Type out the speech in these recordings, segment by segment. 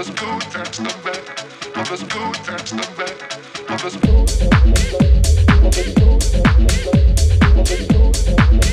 Thank you.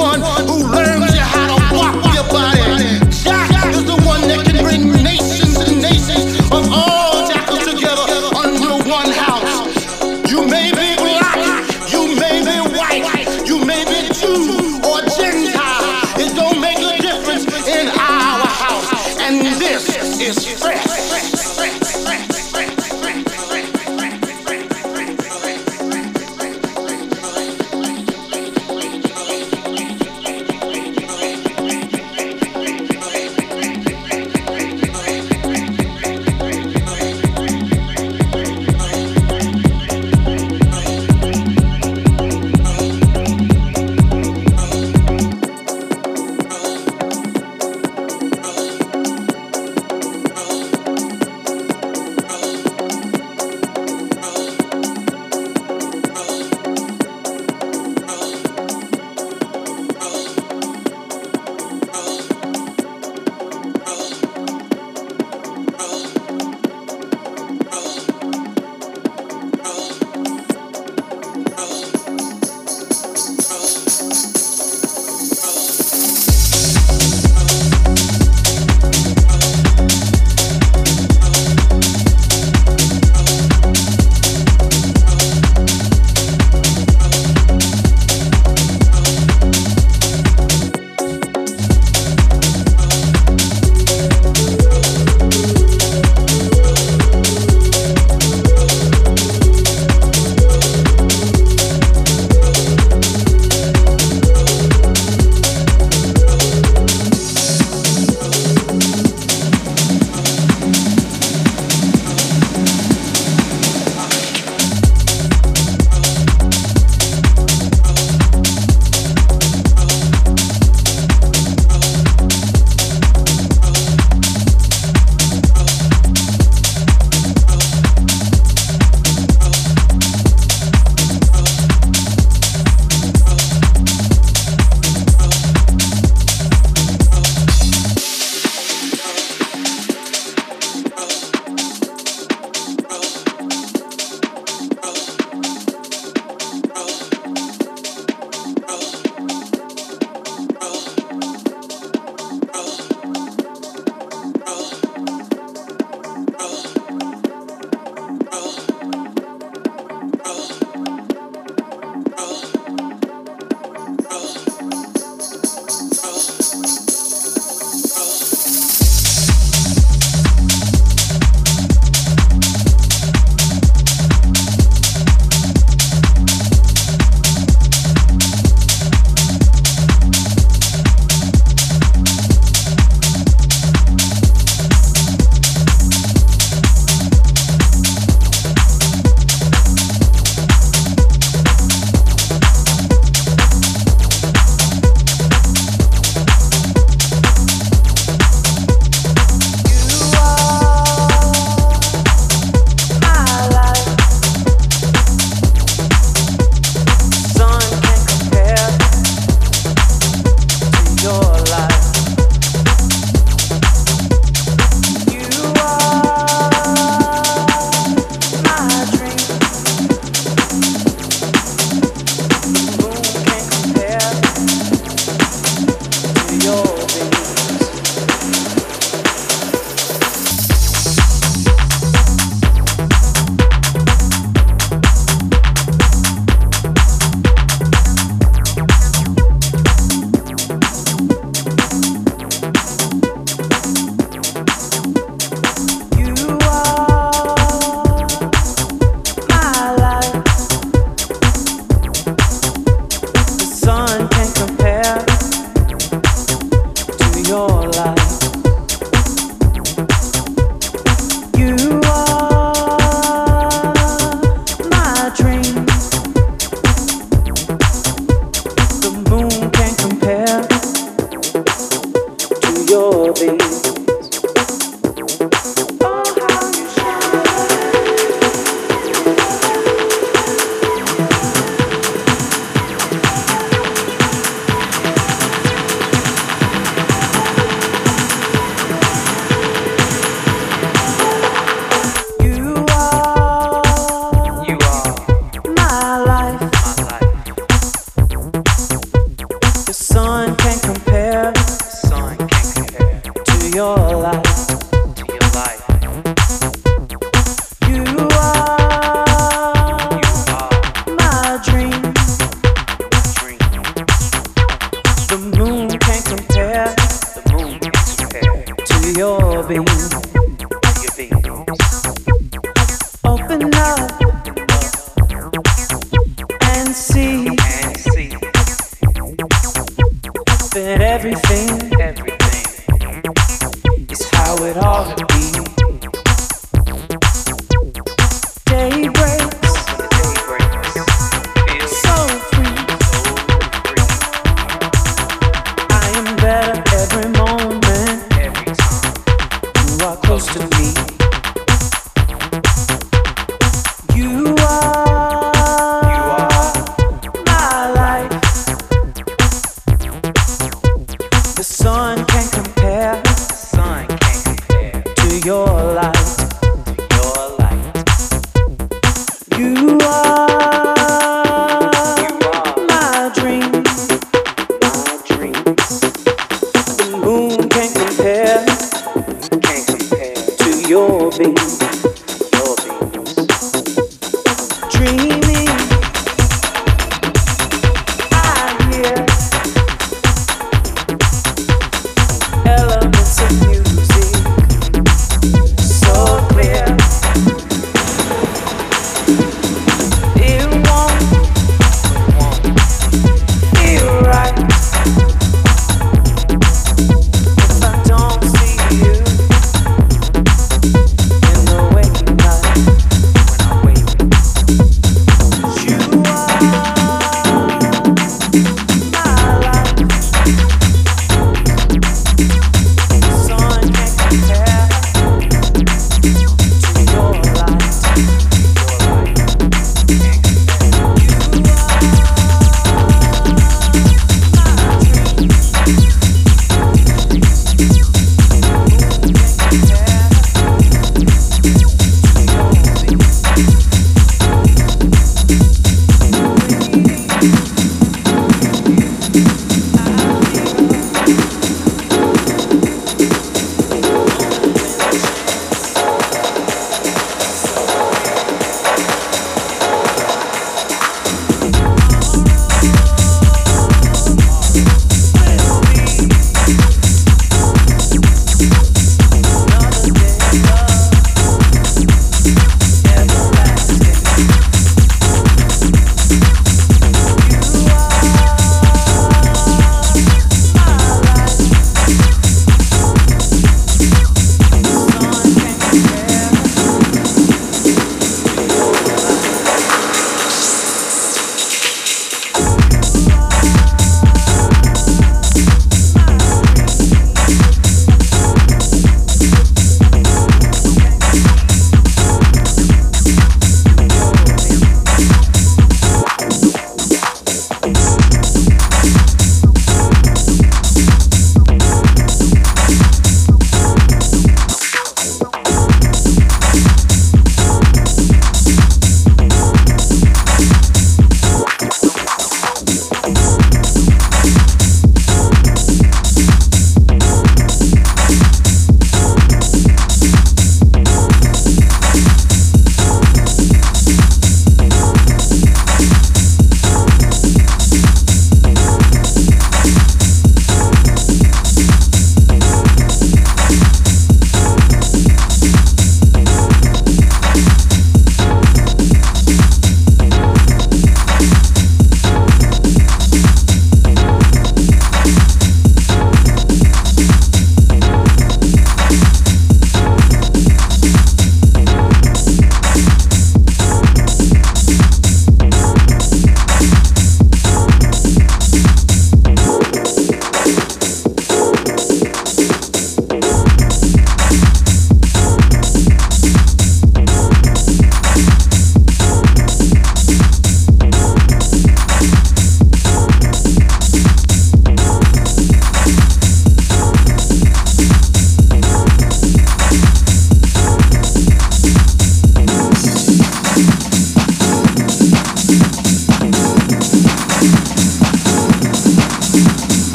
one who learns and everything. Everything. How it all.